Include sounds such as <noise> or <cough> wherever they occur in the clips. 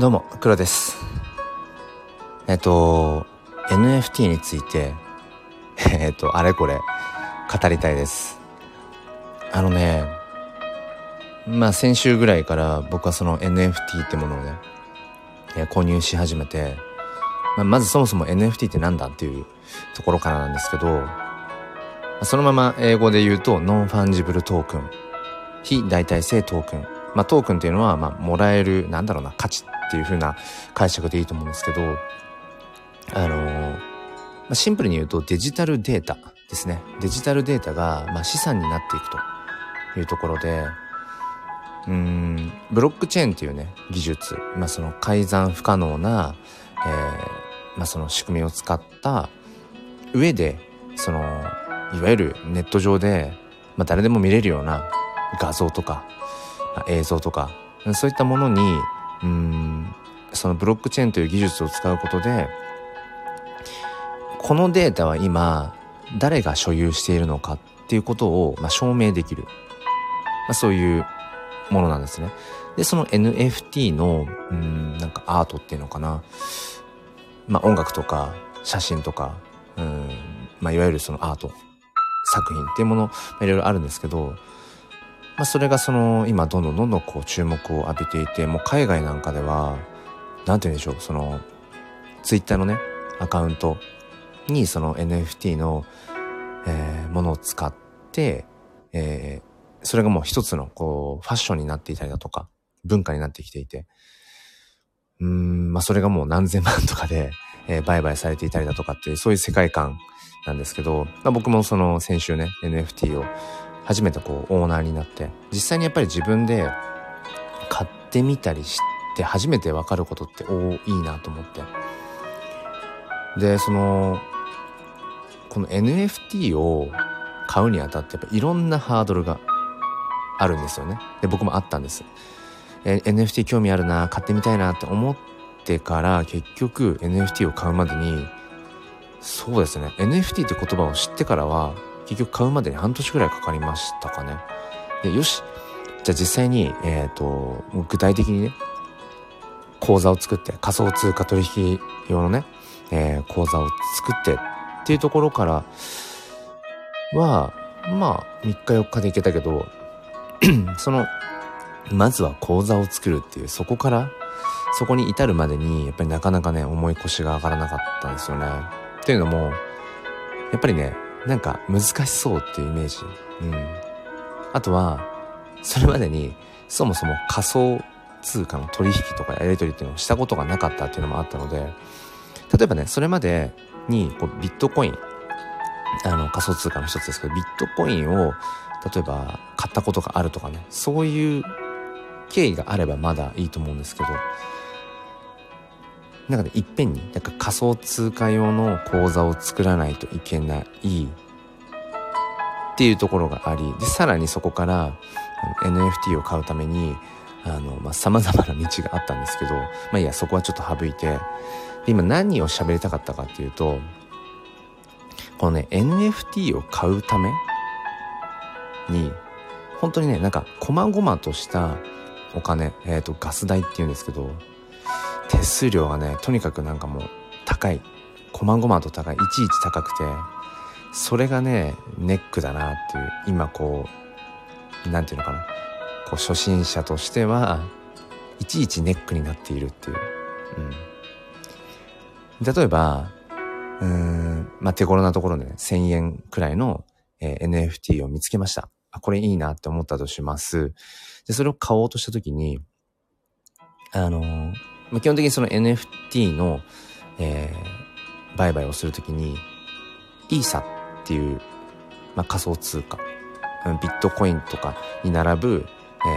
どうも、黒です。えっと、NFT について、<laughs> えっと、あれこれ、語りたいです。あのね、まあ先週ぐらいから僕はその NFT ってものをね、購入し始めて、まあ、まずそもそも NFT って何だっていうところからなんですけど、そのまま英語で言うと、 Non-Fungible Token。非代替性トークン。まあ、トークンっていうのは、まあ、もらえる、なんだろうな、価値っていう風な解釈でいいと思うんですけど、あのー、まあ、シンプルに言うとデジタルデータですね。デジタルデータが、まあ、資産になっていくというところで、うん、ブロックチェーンっていうね、技術、まあ、その改ざん不可能な、えー、まあ、その仕組みを使った上で、その、いわゆるネット上で、まあ、誰でも見れるような画像とか、映像とか、そういったものに、うんそのブロックチェーンという技術を使うことでこのデータは今誰が所有しているのかっていうことを、まあ、証明できる、まあ、そういうものなんですね。で、その NFT の、うん、なんかアートっていうのかな。まあ音楽とか写真とか、うん、まあいわゆるそのアート作品っていうもの、まあ、いろいろあるんですけど、まあ、それがその今どんどんどんどんこう注目を浴びていてもう海外なんかでは何て言うんでしょうそのツイッターのねアカウントにその NFT の、えー、ものを使って、えー、それがもう一つのこうファッションになっていたりだとか文化になってきていてうーんまあそれがもう何千万とかで、えー、売買されていたりだとかっていうそういう世界観なんですけど、まあ、僕もその先週ね NFT を初めてこうオーナーになって実際にやっぱり自分で買ってみたりして初めて分かることっておいなと思って。でそのこの NFT を買うにあたってやっぱいろんなハードルがあるんですよね。で僕もあったんです。NFT 興味あるな買ってみたいなって思ってから結局 NFT を買うまでにそうですね。NFT って言葉を知ってからは結局買うまでに半年ぐらいかかりましたかね。で、よし。じゃあ実際に、えっ、ー、と、具体的にね、口座を作って、仮想通貨取引用のね、えー、口座を作ってっていうところからは、まあ、3日4日でいけたけど、<clears throat> その、まずは口座を作るっていう、そこから、そこに至るまでに、やっぱりなかなかね、重い腰が上がらなかったんですよね。っていうのも、やっぱりね、なんか難しそうっていうイメージ。うん。あとは、それまでにそもそも仮想通貨の取引とかやり取りっていうのをしたことがなかったっていうのもあったので、例えばね、それまでにこうビットコイン、あの仮想通貨の一つですけど、ビットコインを例えば買ったことがあるとかね、そういう経緯があればまだいいと思うんですけど、なんかね、いっぺんに、なんか仮想通貨用の口座を作らないといけないっていうところがあり、で、さらにそこから NFT を買うために、あの、まあ、様々な道があったんですけど、まあいや、そこはちょっと省いて、で今何を喋りたかったかっていうと、このね、NFT を買うために、本当にね、なんか、細々としたお金、えっ、ー、と、ガス代っていうんですけど、手数料がねとにかくなんかもう高い。細々と高い。いちいち高くて。それがねネックだなっていう。今こう何て言うのかな。こう初心者としてはいちいちネックになっているっていう、うん、例えばうーんまあ手頃なところでね1000円くらいの、えー、NFT を見つけました。あこれいいなって思ったとします。でそれを買おうとした時にあのーまあ、基本的にその NFT の、えー、売買をするときに、イーサっていう、まあ、仮想通貨、ビットコインとかに並ぶ、え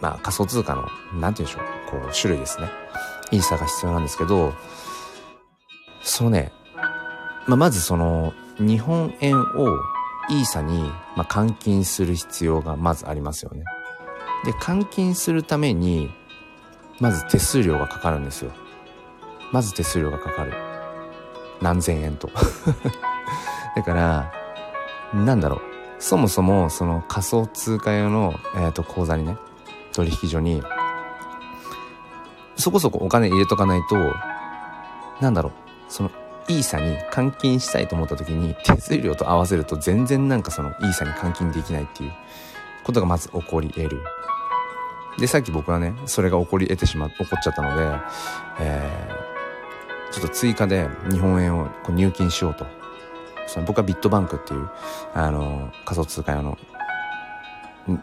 ー、まあ、仮想通貨の、なんて言うんでしょう、こう、種類ですね。イーサが必要なんですけど、そのね、まあ、まずその、日本円をイーサに、ま、換金する必要がまずありますよね。で、換金するために、まず手数料がかかるんですよ。まず手数料がかかる。何千円と。<laughs> だからなんだろう。そもそもその仮想通貨用の、えーと、口座にね取引所にそこそこお金入れとかないと、なんだろう、そのイーサに換金したいと思った時に手数料と合わせると全然なんかそのイーサに換金できないっていうことがまず起こり得る。で、さっき僕はね、それが起こり得てしま、起こっちゃったので、えー、ちょっと追加で日本円をこう入金しようと。その僕はビットバンクっていう、あの、仮想通貨用の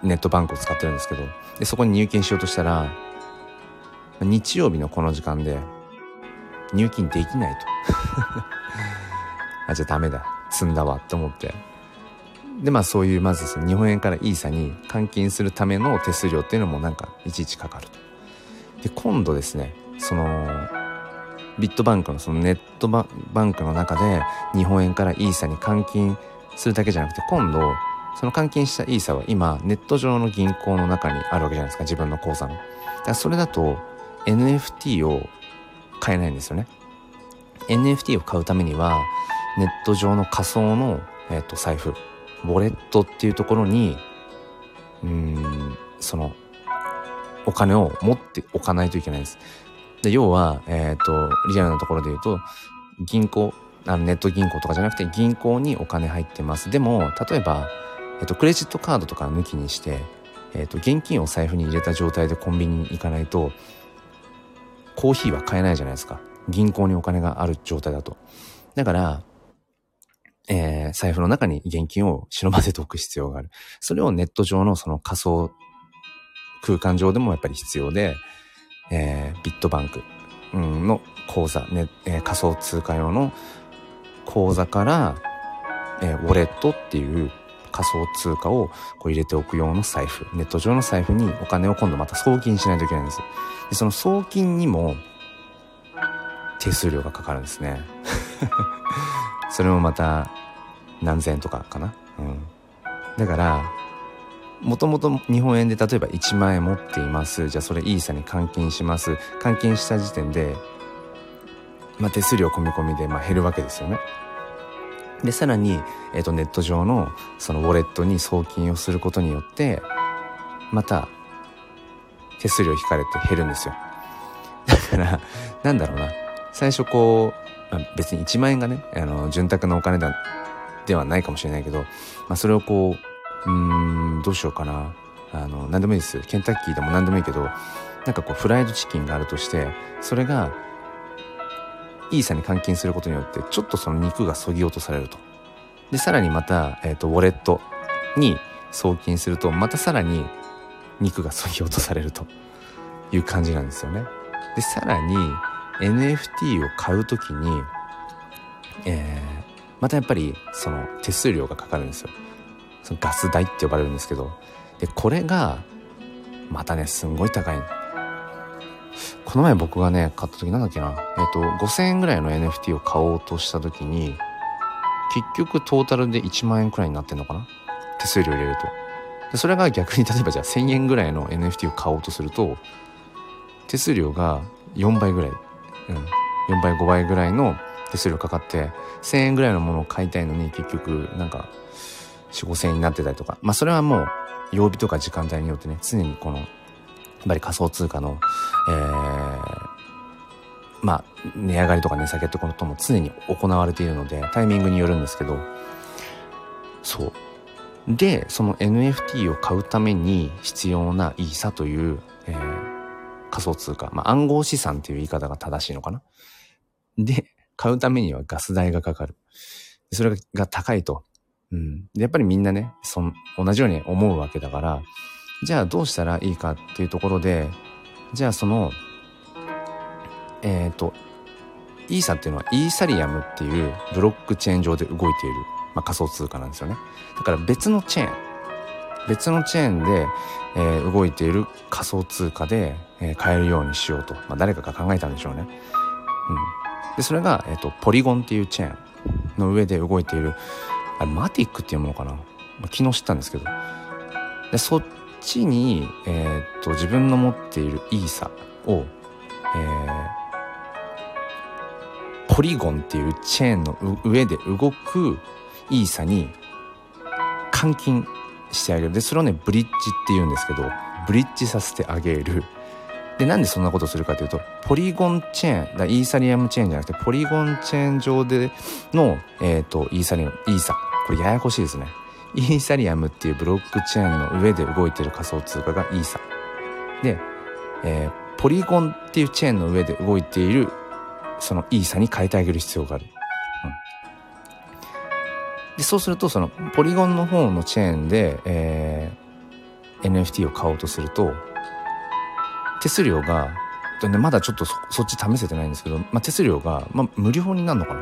ネットバンクを使ってるんですけど、で、そこに入金しようとしたら、日曜日のこの時間で入金できないと。<laughs> あ、じゃあダメだ。積んだわって思って。で、まあそういうまずその日本円からイーサに換金するための手数料っていうのもなんかいちいちかかると。で、今度ですね、その、ビットバンクのそのネットバンクの中で日本円からイーサに換金するだけじゃなくて今度その換金したイーサは今ネット上の銀行の中にあるわけじゃないですか自分の口座の。だからそれだと NFT を買えないんですよね。NFT を買うためにはネット上の仮想の、えーと、財布ウォレットっていうところにうんそのお金を持っておかないといけないです。で要は、えっ、ー、とリアルなところで言うと銀行あのネット銀行とかじゃなくて銀行にお金入ってます。でも例えば、えっ、ー、とクレジットカードとか抜きにして、えっ、ー、と現金を財布に入れた状態でコンビニに行かないとコーヒーは買えないじゃないですか。銀行にお金がある状態だと。だから、えー、財布の中に現金を忍ばせておく必要がある。それをネット上のその仮想空間上でもやっぱり必要で、えー、ビットバンクの口座、ねえー、仮想通貨用の口座から、えー、ウォレットっていう仮想通貨をこう入れておく用の財布、ネット上の財布にお金を今度また送金しないといけないんです。で、その送金にも手数料がかかるんですね。それもまた何千円とかかな？うん。だから、もともと日本円で例えば1万円持っています。じゃあそれイーサに換金します。換金した時点で、まあ、手数料込み込みでま減るわけですよね。で、さらに、えっ、ー、と、ネット上のそのウォレットに送金をすることによって、また手数料引かれて減るんですよ。だから、なんだろうな。最初こう、まあ、別に1万円がね、あの、潤沢なお金だではないかもしれないけど、まあ、それをこう、うーん、どうしようかな。あの、何でもいいです。ケンタッキーでも何でもいいけど、なんかこう、フライドチキンがあるとして、それが、イーサに換金することによって、ちょっとその肉がそぎ落とされると。で、さらにまた、えっ、ー、と、ウォレットに送金すると、またさらに肉がそぎ落とされるという感じなんですよね。で、さらに NFT を買うときに、えー、またやっぱりその手数料がかかるんですよ。そのガス代って呼ばれるんですけど。で、これが、またね、すんごい高い。この前僕がね、買った時なんだっけな。えっ、ー、と、5000円ぐらいの NFT を買おうとした時に、結局トータルで1万円くらいになってんのかな？手数料入れると。でそれが逆に例えばじゃあ1000円ぐらいの NFT を買おうとすると手数料が4倍ぐらい、うん、4倍5倍ぐらいの手数料かかって1000円ぐらいのものを買いたいのに結局なんか4 5 0 0 0円になってたりとか。まあそれはもう曜日とか時間帯によってね常にこのやっぱり仮想通貨の、えー、まあ値上がりとか値下げってことも常に行われているのでタイミングによるんですけど。そう。で、その NFT を買うために必要なイーサという、仮想通貨、まあ、暗号資産っていう言い方が正しいのかな。で、買うためにはガス代がかかる。それが高いと。うん。で、やっぱりみんなね、その、同じように思うわけだから、じゃあどうしたらいいかっていうところで、じゃあその、えっ、ー、と、イーサっていうのはイーサリアムっていうブロックチェーン上で動いているまあ、仮想通貨なんですよね。だから別のチェーン、別のチェーンで、えー、動いている仮想通貨で、えー、買えるようにしようと、まあ、誰かが考えたんでしょうね。うん。で、それが、え、ー、と、ポリゴンっていうチェーンの上で動いている、あれ、マティックっていうものかな？まあ、昨日知ったんですけど。で、そっちに、えっ、と、自分の持っているイーサを、えー、ポリゴンっていうチェーンの上で動くイーサに換金してあげる。で、それをね、ブリッジって言うんですけど、ブリッジさせてあげる。で、なんでそんなことするかというと、ポリゴンチェーン、だイーサリアムチェーンじゃなくて、ポリゴンチェーン上での、えっ、ー、と、イーサリアム、イーサ。これややこしいですね。イーサリアムっていうブロックチェーンの上で動いてる仮想通貨がイーサ。で、えー、ポリゴンっていうチェーンの上で動いている、そのイーサに変えてあげる必要がある。で、そうすると、その、ポリゴンの方のチェーンで、えー、NFT を買おうとすると、手数料が、ね、まだちょっとそっち試せてないんですけど、まあ、手数料が、まあ、無料になるのかな？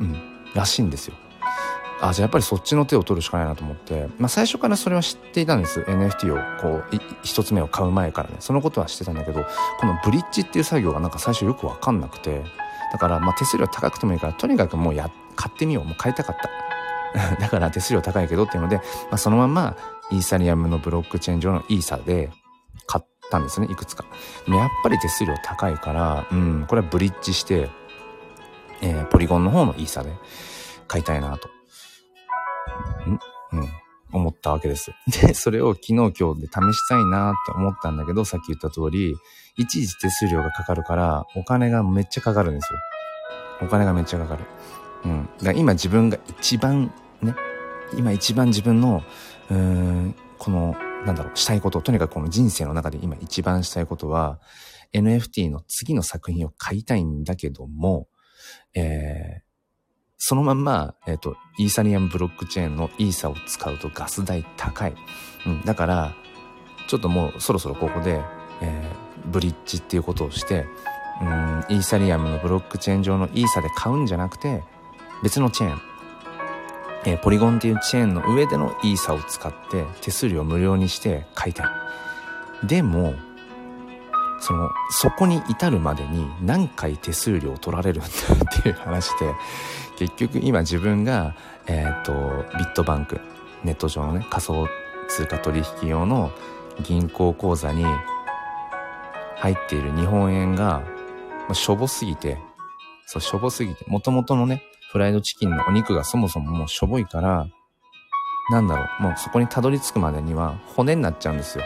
うん。らしいんですよ。あ、じゃあやっぱりそっちの手を取るしかないなと思って、まあ最初からそれは知っていたんです。NFT をこう、一つ目を買う前からね。そのことは知ってたんだけど、このブリッジっていう作業がなんか最初よくわかんなくて、だからまあ手数料高くてもいいから、とにかくもうや、買ってみよう。もう買いたかった。<laughs> だから手数料高いけどっていうので、まあそのままイーサリアムのブロックチェーン上のイーサで買ったんですね、いくつか。でもやっぱり手数料高いから、うん、これはブリッジして、えー、ポリゴンの方のイーサで買いたいなと。んうん。思ったわけです。で、それを昨日今日で試したいなって思ったんだけど、さっき言った通り、いちいち手数料がかかるから、お金がめっちゃかかるんですよ。お金がめっちゃかかる。うん。だ今自分が一番ね、今一番自分の、うん、このなんだろう、したいこと、とにかくこの人生の中で今一番したいことは、NFT の次の作品を買いたいんだけども、えー、そのまんま、えっ、ー、と、イーサリアムブロックチェーンのイーサを使うとガス代高い。うん、だから、ちょっともうそろそろここで、えー、ブリッジっていうことをして、うん、イーサリアムのブロックチェーン上のイーサで買うんじゃなくて、別のチェーン、えー、ポリゴンっていうチェーンの上でのイーサを使って手数料無料にして買いたい。でも、その、そこに至るまでに何回手数料を取られるんだっていう話で、結局今自分が、えっ、ー、と、ビットバンク、ネット上のね、仮想通貨取引用の銀行口座に入っている日本円が、まあ、しょぼすぎて、そう、しょぼすぎて、元々のね、フライドチキンのお肉がそもそももうしょぼいから、なんだろう、もうそこにたどり着くまでには骨になっちゃうんですよ。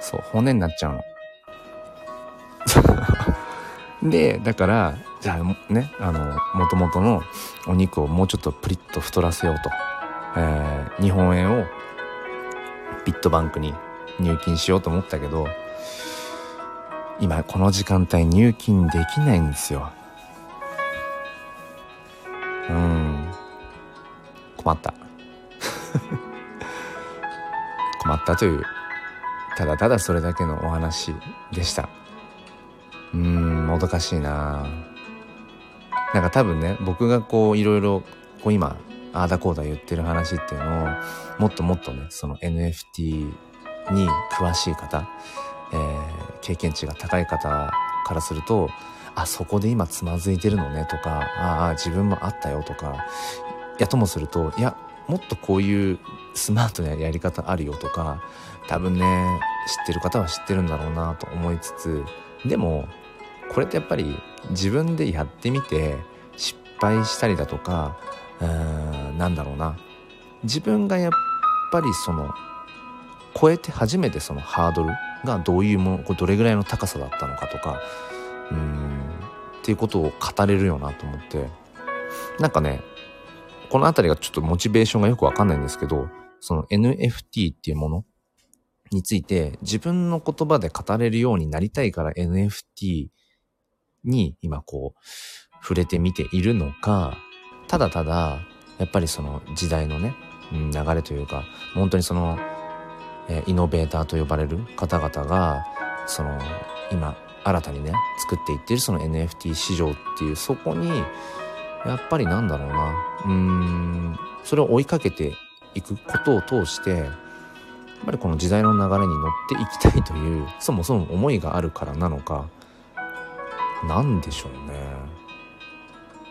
そう、骨になっちゃうの。<laughs> で、だから、じゃあね、あの、元々のお肉をもうちょっとプリッと太らせようと、えー、日本円をビットバンクに入金しようと思ったけど、今この時間帯入金できないんですよ。困った。<laughs> 困ったという、ただただそれだけのお話でした。うーん、もどかしいななんか多分ね、僕がこういろいろ、こう今、ああだこうだ言ってる話っていうのを、もっともっとね、その NFT に詳しい方、えー、経験値が高い方からすると、あ、そこで今つまずいてるのねとか、ああ、自分もあったよとか、やともすると、いや、もっとこういうスマートなやり方あるよとか、多分ね、知ってる方は知ってるんだろうなと思いつつ、でも、これってやっぱり自分でやってみて失敗したりだとか、うーん、なんだろうな。自分がやっぱりその、超えて初めてそのハードルがどういうもの、どれぐらいの高さだったのかとか、うーんっていうことを語れるよなと思ってなんかねこの辺りがちょっとモチベーションがよくわかんないんですけどその NFT っていうものについて自分の言葉で語れるようになりたいから NFT に今こう触れてみているのかただただやっぱりその時代のね、うん、流れというか本当にその、えイノベーターと呼ばれる方々がその今新たにね作っていってるその NFT 市場っていうそこにやっぱりなんだろうな。うーん。それを追いかけていくことを通してやっぱりこの時代の流れに乗っていきたいというそもそも思いがあるからなのかなんでしょうね。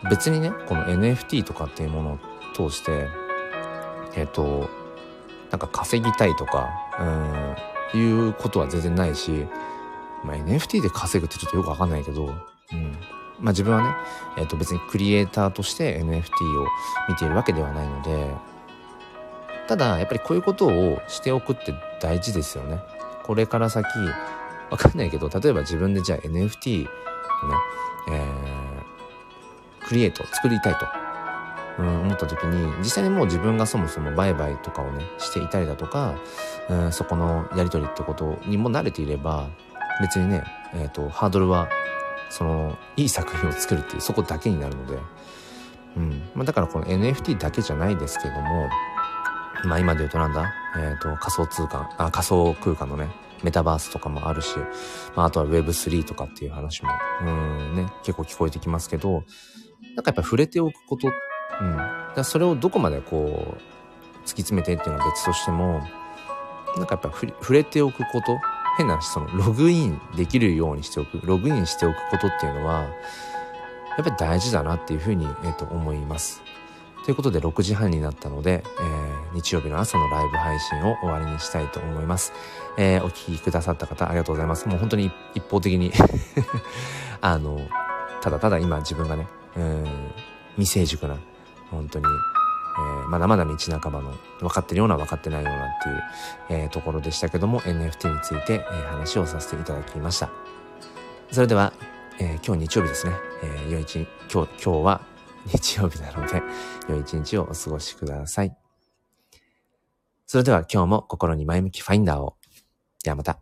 別にねこの NFT とかっていうものを通してえっ、となんか稼ぎたいとかうんいうことは全然ないしまあ、NFT で稼ぐってちょっとよくわかんないけど、うん。まあ自分はね、え、ー、と別にクリエイターとして NFT を見ているわけではないので、ただやっぱりこういうことをしておくって大事ですよね。これから先、わかんないけど、例えば自分でじゃあ NFT をね、えー、クリエイト、作りたいと、うん、思った時に、実際にもう自分がそもそも売買とかをね、していたりだとか、うん、そこのやり取りってことにも慣れていれば、別にね、えっ、ー、と、ハードルは、その、いい作品を作るっていう、そこだけになるので、うん。まあ、だからこの NFT だけじゃないですけども、まあ今で言うとなんだ？えっ、ー、と、仮想通貨、あ、仮想空間のね、メタバースとかもあるし、まああとは Web3 とかっていう話も、うんね、結構聞こえてきますけど、なんかやっぱ触れておくこと、うん。だそれをどこまでこう、突き詰めてっていうのは別としても、なんかやっぱ触れておくこと、変な話、そのログインできるようにしておく、ログインしておくことっていうのは、やっぱり大事だなっていうふうに、えー、と思います。ということで6時半になったので、えー、日曜日の朝のライブ配信を終わりにしたいと思います。えー、お聴きくださった方ありがとうございます。もう本当に一方的に <laughs> あの、ただただ今自分がね、うん、未成熟な、本当に、えー、まだまだ道半ばの分かってるような分かってないようなっていう、えー、ところでしたけども NFT について、えー、話をさせていただきました。それでは、え今日日曜日ですね、えー、良い一今日、今日は日曜日なので、<laughs> 良い一日をお過ごしください。それでは今日も心に前向きファインダーを。ではまた。